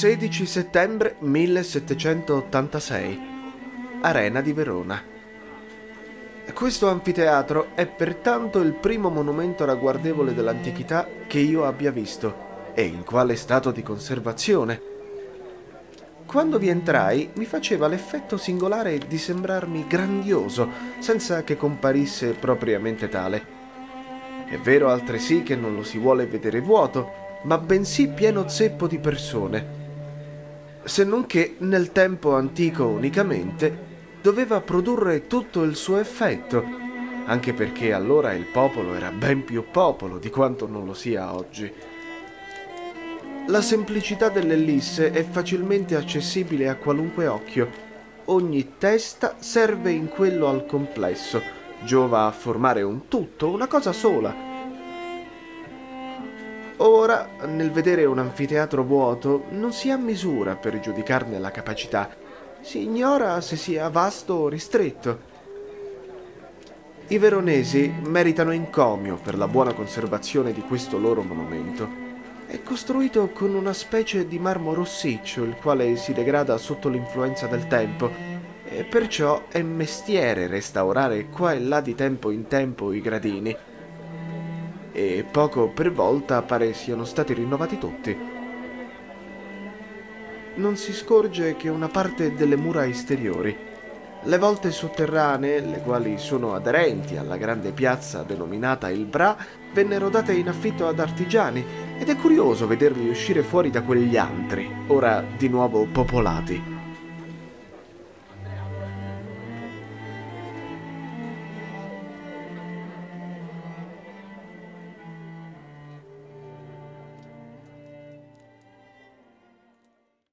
16 settembre 1786. Arena di Verona. Questo anfiteatro è pertanto il primo monumento ragguardevole dell'antichità che io abbia visto e in quale stato di conservazione. Quando vi entrai mi faceva l'effetto singolare di sembrarmi grandioso, senza che comparisse propriamente tale. È vero altresì che non lo si vuole vedere vuoto, ma bensì pieno zeppo di persone. Se non che nel tempo antico unicamente doveva produrre tutto il suo effetto, anche perché allora il popolo era ben più popolo di quanto non lo sia oggi. La semplicità dell'ellisse è facilmente accessibile a qualunque occhio. Ogni testa serve in quello al complesso, giova a formare un tutto, una cosa sola. Ora, nel vedere un anfiteatro vuoto, non si ha misura per giudicarne la capacità, si ignora se sia vasto o ristretto. I veronesi meritano encomio per la buona conservazione di questo loro monumento. È costruito con una specie di marmo rossiccio, il quale si degrada sotto l'influenza del tempo, e perciò è mestiere restaurare qua e là di tempo in tempo i gradini. E poco per volta pare siano stati rinnovati tutti non si scorge che una parte delle mura esteriori. Le volte sotterranee, le quali sono aderenti alla grande piazza denominata il Bra, vennero date in affitto ad artigiani ed è curioso vederli uscire fuori da quegli antri, ora di nuovo popolati.